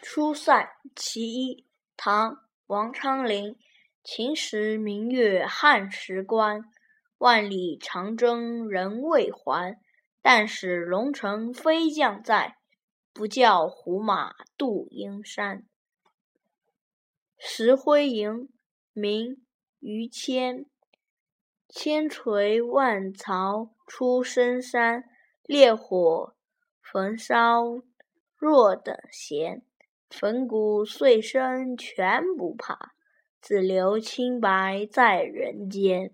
出塞其一，唐·王昌龄。秦时明月汉时关，万里长征人未还。但使龙城飞将在，不教胡马度阴山。石灰吟，明·于谦。千锤万凿出深山，烈火焚烧若等闲。粉骨碎身全不怕，只留清白在人间。